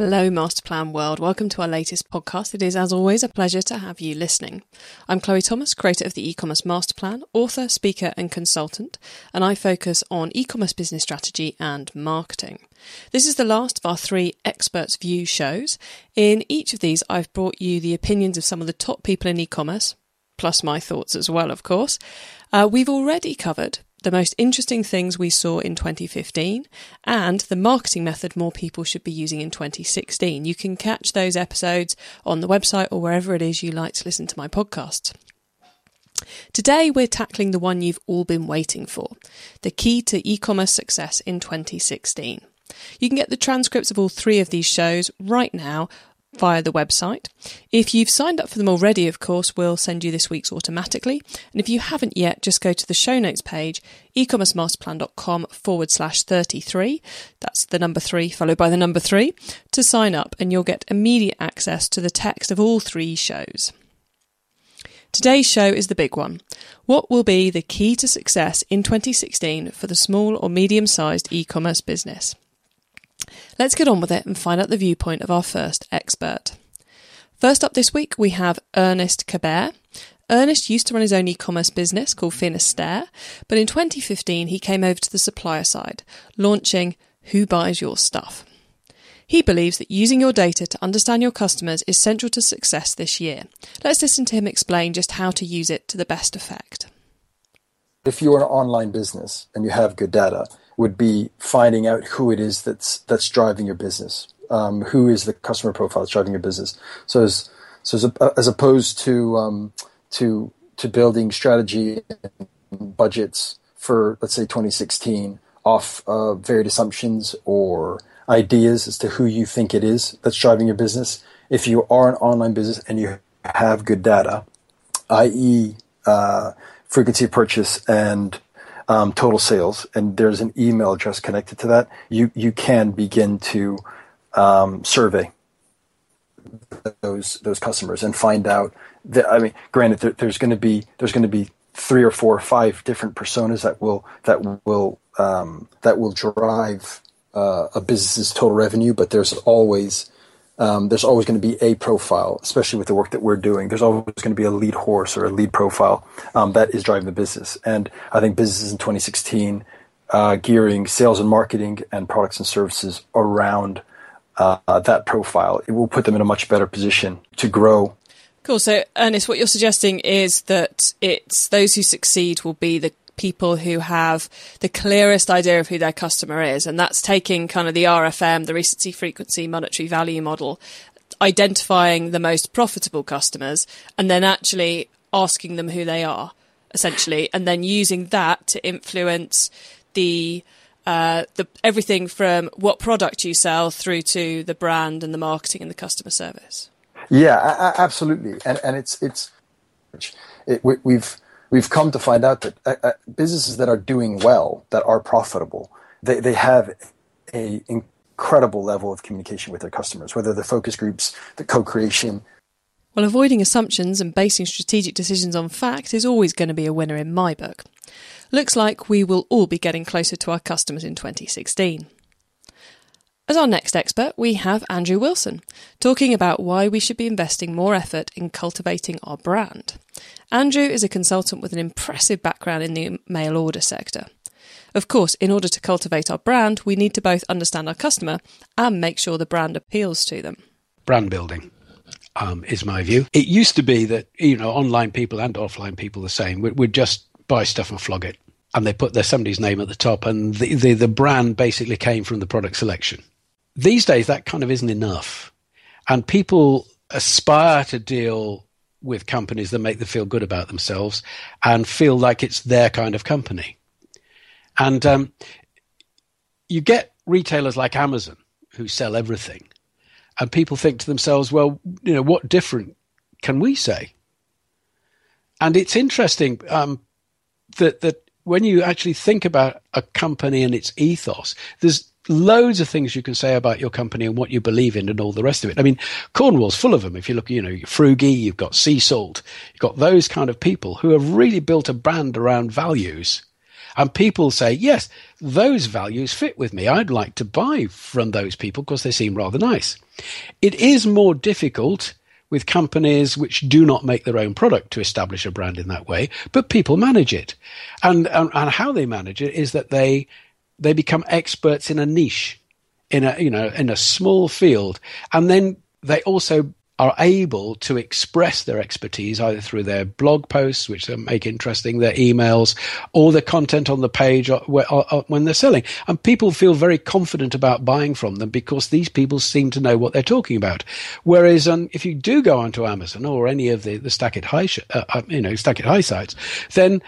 Hello, Master Plan World. Welcome to our latest podcast. It is, as always, a pleasure to have you listening. I'm Chloe Thomas, creator of the e-commerce master plan, author, speaker, and consultant, and I focus on e-commerce business strategy and marketing. This is the last of our three Experts View shows. In each of these, I've brought you the opinions of some of the top people in e-commerce, plus my thoughts as well, of course. Uh, we've already covered the most interesting things we saw in 2015 and the marketing method more people should be using in 2016. You can catch those episodes on the website or wherever it is you like to listen to my podcasts. Today, we're tackling the one you've all been waiting for the key to e commerce success in 2016. You can get the transcripts of all three of these shows right now via the website. If you've signed up for them already, of course, we'll send you this week's automatically. And if you haven't yet, just go to the show notes page, ecommercemasterplan.com forward slash 33. That's the number three followed by the number three to sign up and you'll get immediate access to the text of all three shows. Today's show is the big one. What will be the key to success in 2016 for the small or medium sized e commerce business? Let's get on with it and find out the viewpoint of our first expert. First up this week, we have Ernest Cabert. Ernest used to run his own e commerce business called Finisterre, but in 2015 he came over to the supplier side, launching Who Buys Your Stuff. He believes that using your data to understand your customers is central to success this year. Let's listen to him explain just how to use it to the best effect. If you're an online business and you have good data, would be finding out who it is that's that's driving your business. Um, who is the customer profile that's driving your business? So as so as, as opposed to um, to to building strategy and budgets for let's say 2016 off uh, varied assumptions or ideas as to who you think it is that's driving your business. If you are an online business and you have good data, i.e., uh, frequency of purchase and um, total sales, and there's an email address connected to that, you you can begin to um, survey those those customers and find out that. I mean, granted, there, there's going to be there's going to be three or four or five different personas that will that will um, that will drive uh, a business's total revenue, but there's always um, there's always going to be a profile, especially with the work that we're doing. There's always going to be a lead horse or a lead profile um, that is driving the business. And I think businesses in 2016 uh, gearing sales and marketing and products and services around uh, that profile, it will put them in a much better position to grow. Cool. So, Ernest, what you're suggesting is that it's those who succeed will be the people who have the clearest idea of who their customer is. And that's taking kind of the RFM, the recency frequency monetary value model, identifying the most profitable customers and then actually asking them who they are, essentially, and then using that to influence the uh, the everything from what product you sell through to the brand and the marketing and the customer service. Yeah, absolutely, and and it's it's it, we, we've we've come to find out that uh, uh, businesses that are doing well, that are profitable, they, they have a incredible level of communication with their customers, whether the focus groups, the co-creation. Well, avoiding assumptions and basing strategic decisions on fact is always going to be a winner in my book. Looks like we will all be getting closer to our customers in 2016. As our next expert, we have Andrew Wilson, talking about why we should be investing more effort in cultivating our brand. Andrew is a consultant with an impressive background in the mail order sector. Of course, in order to cultivate our brand, we need to both understand our customer and make sure the brand appeals to them. Brand building. Um, is my view. It used to be that you know online people and offline people the same would, would just buy stuff and flog it, and they put their somebody's name at the top, and the, the the brand basically came from the product selection these days that kind of isn't enough. And people aspire to deal with companies that make them feel good about themselves and feel like it's their kind of company. And um, you get retailers like Amazon who sell everything, and people think to themselves, well, you know, what different can we say? And it's interesting um, that that when you actually think about a company and its ethos, there's loads of things you can say about your company and what you believe in and all the rest of it. I mean, Cornwall's full of them. If you look, you know, Frugi, you've got Sea Salt, you've got those kind of people who have really built a brand around values. And people say, yes, those values fit with me. I'd like to buy from those people because they seem rather nice. It is more difficult with companies which do not make their own product to establish a brand in that way, but people manage it. And, and, and how they manage it is that they, they become experts in a niche, in a, you know, in a small field. And then they also are able to express their expertise either through their blog posts, which they make interesting, their emails, or the content on the page when they're selling. And people feel very confident about buying from them because these people seem to know what they're talking about. Whereas um, if you do go onto Amazon or any of the, the Stack It High, uh, uh, you know, Stack It High sites, then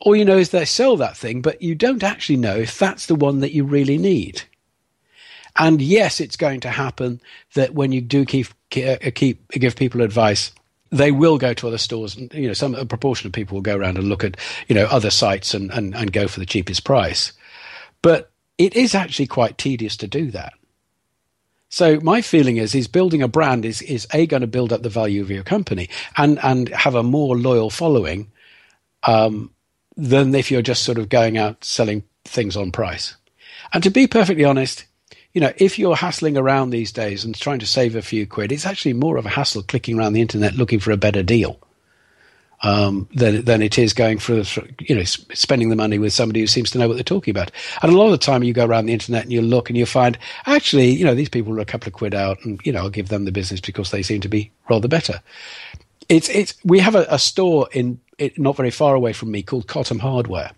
all you know is they sell that thing, but you don't actually know if that's the one that you really need. And yes, it's going to happen that when you do keep keep give people advice, they will go to other stores and you know some a proportion of people will go around and look at you know other sites and, and, and go for the cheapest price. But it is actually quite tedious to do that. So my feeling is is building a brand is is a going to build up the value of your company and and have a more loyal following um, than if you're just sort of going out selling things on price. And to be perfectly honest you know, if you're hassling around these days and trying to save a few quid, it's actually more of a hassle clicking around the internet looking for a better deal um, than than it is going for, for, you know spending the money with somebody who seems to know what they're talking about. And a lot of the time, you go around the internet and you look and you find actually, you know, these people are a couple of quid out, and you know, I'll give them the business because they seem to be rather better. It's it's we have a, a store in it, not very far away from me called Cotham Hardware.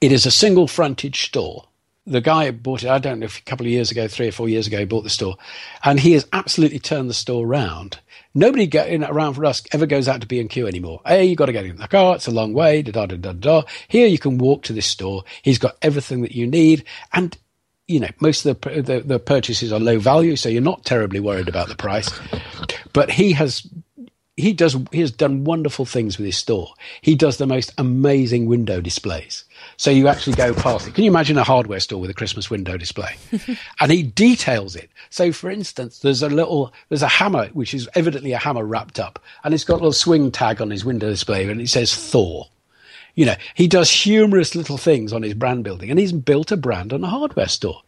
It is a single frontage store the guy bought it, I don't know, if a couple of years ago, three or four years ago, he bought the store. And he has absolutely turned the store around. Nobody going around for us ever goes out to B&Q anymore. Hey, you've got to get in the car. It's a long way. Da, da, da, da, da. Here you can walk to this store. He's got everything that you need. And, you know, most of the, the, the purchases are low value. So you're not terribly worried about the price. But he has he does he has done wonderful things with his store. He does the most amazing window displays. So you actually go past it. Can you imagine a hardware store with a Christmas window display? and he details it. So for instance, there's a little there's a hammer which is evidently a hammer wrapped up, and it's got a little swing tag on his window display, and it says Thor. You know, he does humorous little things on his brand building, and he's built a brand on a hardware store.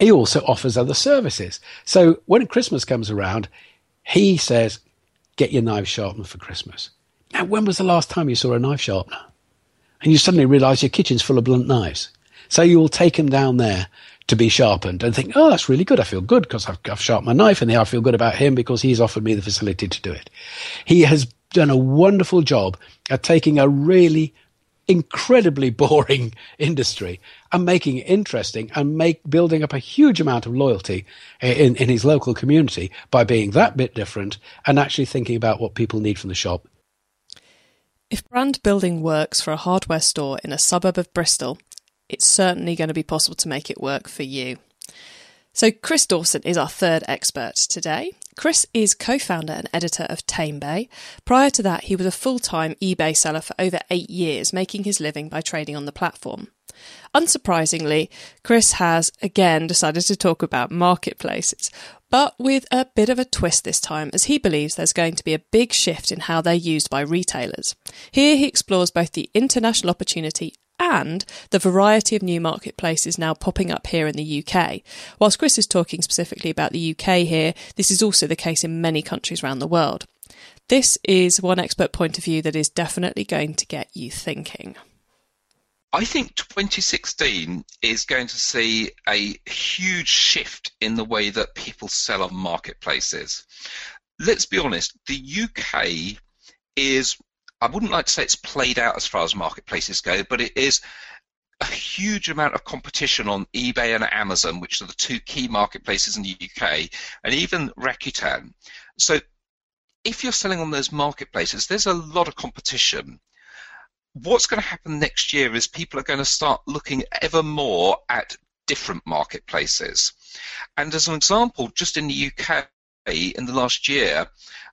He also offers other services. So when Christmas comes around, he says, get your knife sharpened for Christmas. Now, when was the last time you saw a knife sharpener? And you suddenly realize your kitchen's full of blunt knives. So you will take them down there to be sharpened and think, oh, that's really good. I feel good because I've, I've sharpened my knife and I feel good about him because he's offered me the facility to do it. He has done a wonderful job at taking a really incredibly boring industry and making it interesting and make building up a huge amount of loyalty eh, in, in his local community by being that bit different and actually thinking about what people need from the shop. If brand building works for a hardware store in a suburb of Bristol, it's certainly going to be possible to make it work for you. So, Chris Dawson is our third expert today. Chris is co founder and editor of TameBay. Prior to that, he was a full time eBay seller for over eight years, making his living by trading on the platform. Unsurprisingly, Chris has again decided to talk about marketplaces, but with a bit of a twist this time, as he believes there's going to be a big shift in how they're used by retailers. Here he explores both the international opportunity and the variety of new marketplaces now popping up here in the UK. Whilst Chris is talking specifically about the UK here, this is also the case in many countries around the world. This is one expert point of view that is definitely going to get you thinking. I think 2016 is going to see a huge shift in the way that people sell on marketplaces. Let's be honest, the UK is I wouldn't like to say it's played out as far as marketplaces go, but it is a huge amount of competition on eBay and Amazon, which are the two key marketplaces in the UK, and even Rakuten. So if you're selling on those marketplaces, there's a lot of competition. What's going to happen next year is people are going to start looking ever more at different marketplaces. And as an example, just in the UK, in the last year,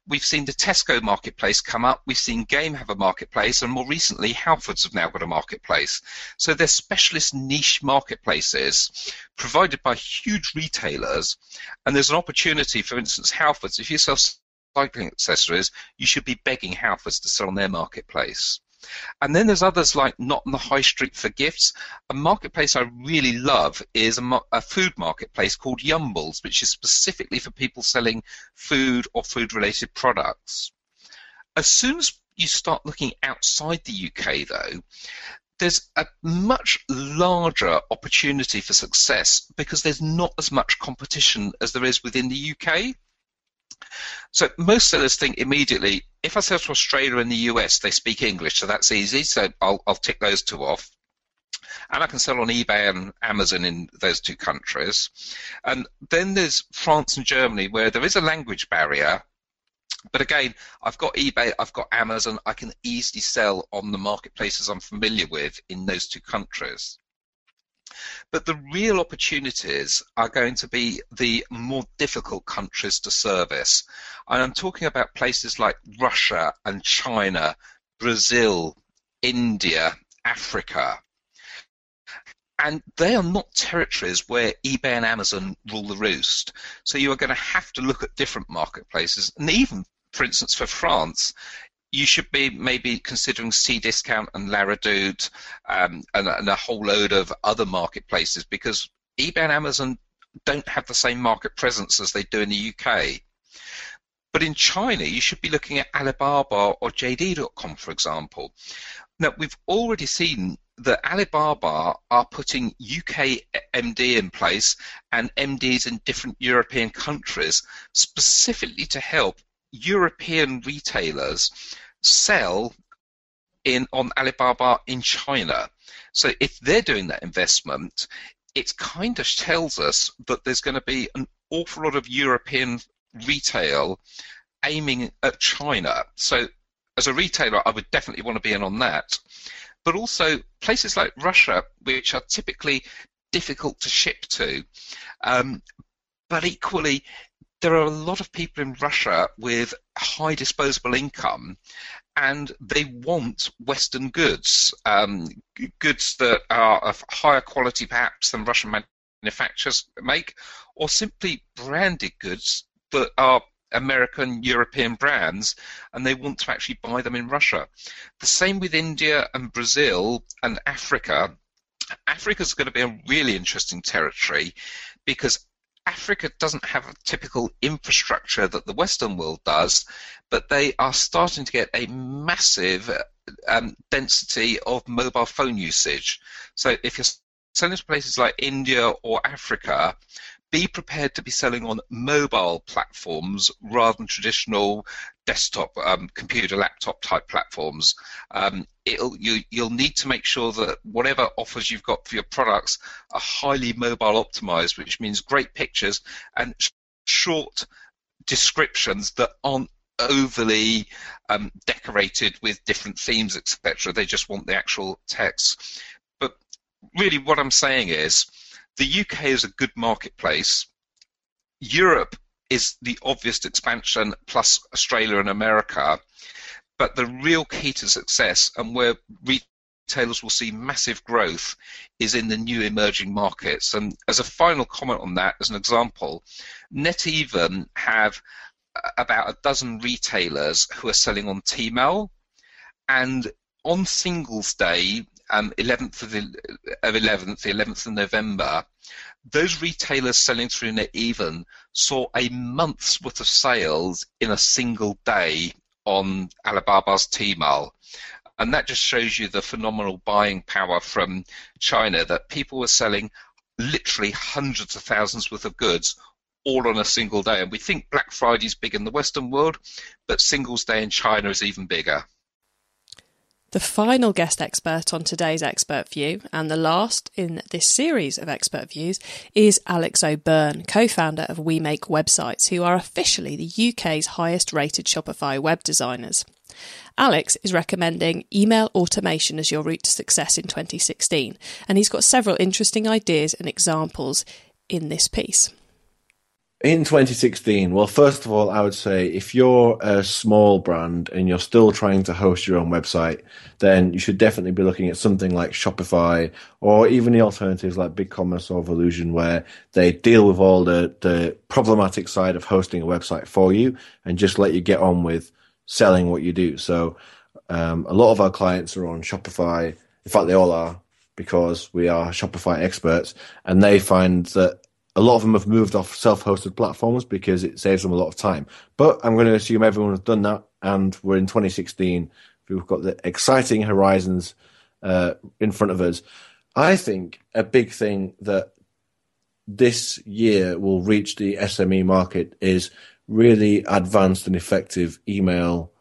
we've seen the Tesco marketplace come up, we've seen Game have a marketplace, and more recently, Halfords have now got a marketplace. So they're specialist niche marketplaces provided by huge retailers, and there's an opportunity, for instance, Halfords, if you sell cycling accessories, you should be begging Halfords to sell on their marketplace. And then there's others like Not on the High Street for Gifts. A marketplace I really love is a, a, food marketplace called Yumbles, which is specifically for people selling food or food related products. As soon as you start looking outside the UK, though, there's a much larger opportunity for success because there's not as much competition as there is within the UK. So most sellers think immediately, if I sell to Australia and the US, they speak English, so that's easy. So I'll, I'll tick those two off. And I can sell on eBay and Amazon in those two countries. And then there's France and Germany, where there is a language barrier. But again, I've got eBay, I've got Amazon, I can easily sell on the marketplaces I'm familiar with in those two countries. But the real opportunities are going to be the more difficult countries to service. And I'm talking about places like Russia and China, Brazil, India, Africa. And they are not territories where eBay and Amazon rule the roost. So you are going to have to look at different marketplaces. And even, for instance, for France, you should be maybe considering Cdiscount and La um, and, and, a whole load of other marketplaces because eBay and Amazon don't have the same market presence as they do in the UK. But in China, you should be looking at Alibaba or JD.com, for example. Now, we've already seen that Alibaba are putting UK MD in place and MDs in different European countries specifically to help European retailers sell in on Alibaba in China. So if they're doing that investment, it kind of tells us that there's going to be an awful lot of European retail aiming at China. So as a retailer, I would definitely want to be in on that. But also places like Russia, which are typically difficult to ship to, um, but equally there are a lot of people in Russia with high disposable income and they want Western goods, um, goods that are of higher quality perhaps than Russian manufacturers make, or simply branded goods that are American, European brands, and they want to actually buy them in Russia. The same with India and Brazil and Africa. Africa is going to be a really interesting territory because Africa doesn't have a typical infrastructure that the Western world does, but they are starting to get a massive um, density of mobile phone usage. So if you're selling to places like India or Africa, be prepared to be selling on mobile platforms rather than traditional desktop, um, computer, laptop type platforms. Um, you, will need to make sure that whatever offers you've got for your products are highly mobile optimized, which means great pictures and sh- short descriptions that aren't overly um, decorated with different themes, etc. They just want the actual text. But really, what I'm saying is the UK is a good marketplace. Europe is the obvious expansion, plus Australia and America. But the real key to success and where retailers will see massive growth is in the new emerging markets. And as a final comment on that, as an example, NetEven have about a dozen retailers who are selling on Tmall. And on Singles Day, um, 11th of, the, of 11th, the 11th of November, those retailers selling through NetEven saw a month's worth of sales in a single day on Alibaba's Tmall. And that just shows you the phenomenal buying power from China that people were selling literally hundreds of thousands worth of goods all on a single day. And we think Black Friday is big in the Western world, but Singles Day in China is even bigger. The final guest expert on today's Expert View, and the last in this series of Expert Views, is Alex O'Byrne, co founder of We Make Websites, who are officially the UK's highest rated Shopify web designers. Alex is recommending email automation as your route to success in 2016, and he's got several interesting ideas and examples in this piece. In 2016, well, first of all, I would say if you're a small brand and you're still trying to host your own website, then you should definitely be looking at something like Shopify or even the alternatives like BigCommerce or Volusion, where they deal with all the, the problematic side of hosting a website for you and just let you get on with selling what you do. So, um, a lot of our clients are on Shopify. In fact, they all are because we are Shopify experts and they find that a lot of them have moved off self-hosted platforms because it saves them a lot of time. But I'm going to assume everyone has done that, and we're in 2016. We've got the exciting horizons uh, in front of us. I think a big thing that this year will reach the SME market is really advanced and effective email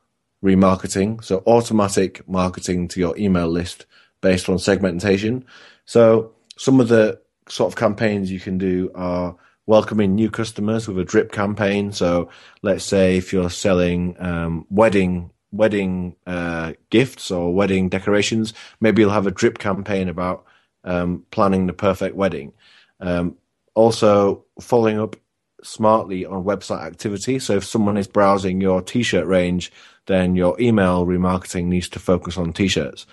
remarketing. So automatic marketing to your email list based on segmentation. So some of the sort of campaigns you can do are welcoming new customers with a drip campaign. So let's say if you're selling um, wedding wedding uh, gifts or wedding decorations, maybe you'll have a drip campaign about um, planning the perfect wedding. Um, also, following up smartly on website activity. So if someone is browsing your t-shirt range, then your email remarketing needs to focus on t-shirts.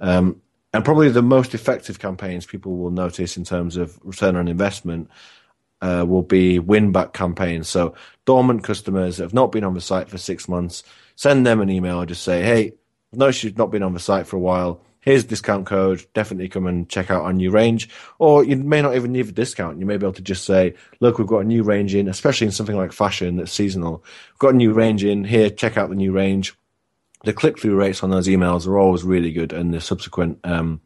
Um, and probably the most effective campaigns people will notice in terms of return on investment uh, will be win back campaigns. So dormant customers that have not been on the site for six months, send them an email and just say, "Hey, notice you've not been on the site for a while. Here's discount code. Definitely come and check out our new range." Or you may not even need a discount. You may be able to just say, "Look, we've got a new range in, especially in something like fashion that's seasonal. We've got a new range in here. Check out the new range." The click through rates on those emails are always really good, and the subsequent um,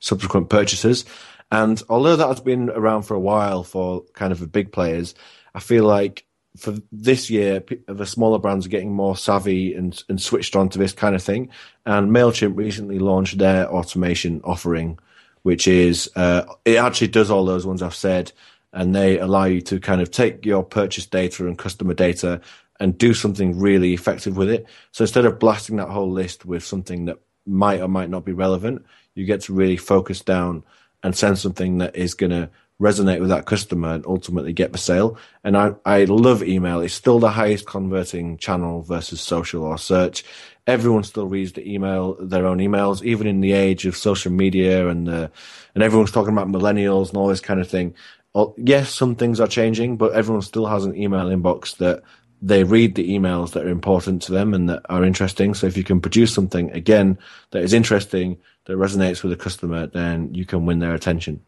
subsequent purchases. And although that has been around for a while for kind of the big players, I feel like for this year, the smaller brands are getting more savvy and, and switched on to this kind of thing. And Mailchimp recently launched their automation offering, which is uh, it actually does all those ones I've said, and they allow you to kind of take your purchase data and customer data and do something really effective with it. So instead of blasting that whole list with something that might or might not be relevant, you get to really focus down and send something that is going to resonate with that customer and ultimately get the sale. And I, I love email. It's still the highest converting channel versus social or search. Everyone still reads the email, their own emails, even in the age of social media and, and everyone's talking about millennials and all this kind of thing. Yes, some things are changing, but everyone still has an email inbox that they read the emails that are important to them and that are interesting. So if you can produce something again that is interesting, that resonates with the customer, then you can win their attention.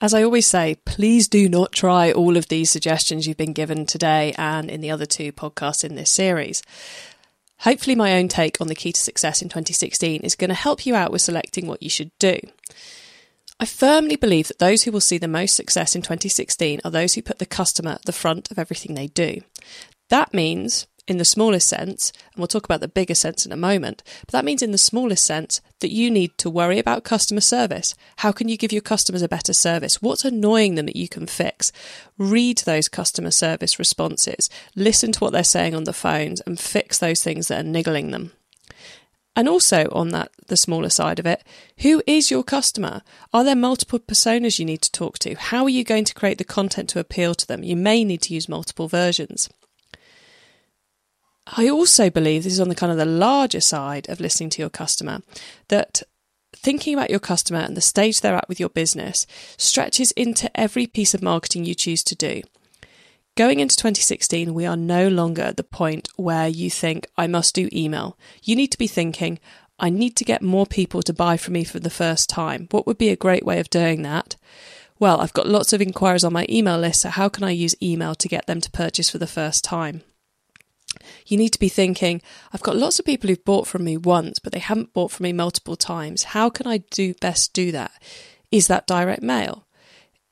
As I always say, please do not try all of these suggestions you've been given today and in the other two podcasts in this series. Hopefully, my own take on the key to success in 2016 is going to help you out with selecting what you should do. I firmly believe that those who will see the most success in 2016 are those who put the customer at the front of everything they do. That means, in the smallest sense, and we'll talk about the bigger sense in a moment, but that means in the smallest sense that you need to worry about customer service. How can you give your customers a better service? What's annoying them that you can fix? Read those customer service responses, listen to what they're saying on the phones, and fix those things that are niggling them. And also on that the smaller side of it, who is your customer? Are there multiple personas you need to talk to? How are you going to create the content to appeal to them? You may need to use multiple versions. I also believe this is on the kind of the larger side of listening to your customer that thinking about your customer and the stage they're at with your business stretches into every piece of marketing you choose to do. Going into 2016, we are no longer at the point where you think, I must do email. You need to be thinking, I need to get more people to buy from me for the first time. What would be a great way of doing that? Well, I've got lots of inquiries on my email list, so how can I use email to get them to purchase for the first time? You need to be thinking, I've got lots of people who've bought from me once, but they haven't bought from me multiple times. How can I do best do that? Is that direct mail?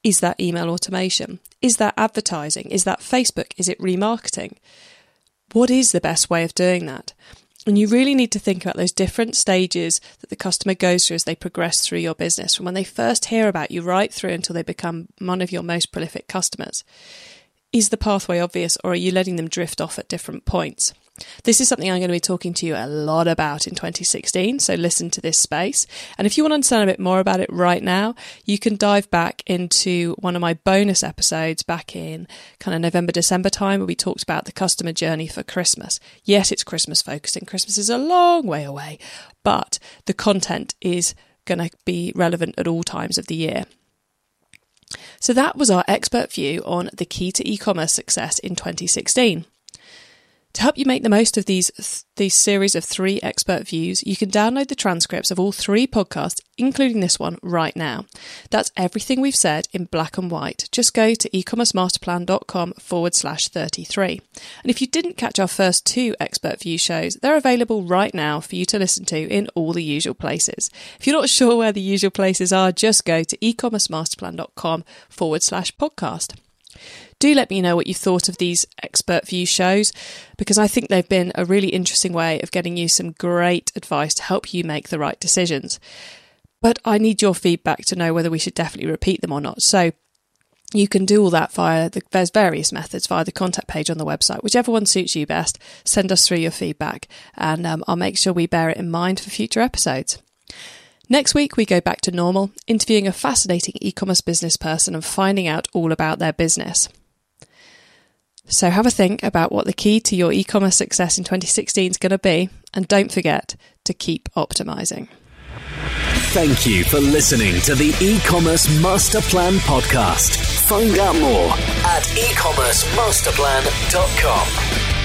Is that email automation? Is that advertising? Is that Facebook? Is it remarketing? What is the best way of doing that? And you really need to think about those different stages that the customer goes through as they progress through your business, from when they first hear about you right through until they become one of your most prolific customers. Is the pathway obvious, or are you letting them drift off at different points? This is something I'm going to be talking to you a lot about in 2016, so listen to this space. And if you want to understand a bit more about it right now, you can dive back into one of my bonus episodes back in kind of November, December time, where we talked about the customer journey for Christmas. Yes, it's Christmas focused, and Christmas is a long way away, but the content is going to be relevant at all times of the year. So that was our expert view on the key to e-commerce success in 2016. To help you make the most of these these series of three expert views, you can download the transcripts of all three podcasts, including this one, right now. That's everything we've said in black and white. Just go to ecommercemasterplan.com forward slash 33. And if you didn't catch our first two expert view shows, they're available right now for you to listen to in all the usual places. If you're not sure where the usual places are, just go to ecommercemasterplan.com forward slash podcast. Do let me know what you thought of these expert view shows because I think they've been a really interesting way of getting you some great advice to help you make the right decisions. But I need your feedback to know whether we should definitely repeat them or not. So you can do all that via the, there's various methods via the contact page on the website whichever one suits you best send us through your feedback and um, i'll make sure we bear it in mind for future episodes Next week, we go back to normal, interviewing a fascinating e commerce business person and finding out all about their business. So have a think about what the key to your e commerce success in 2016 is going to be, and don't forget to keep optimizing. Thank you for listening to the e commerce master plan podcast. Find out more at ecommercemasterplan.com.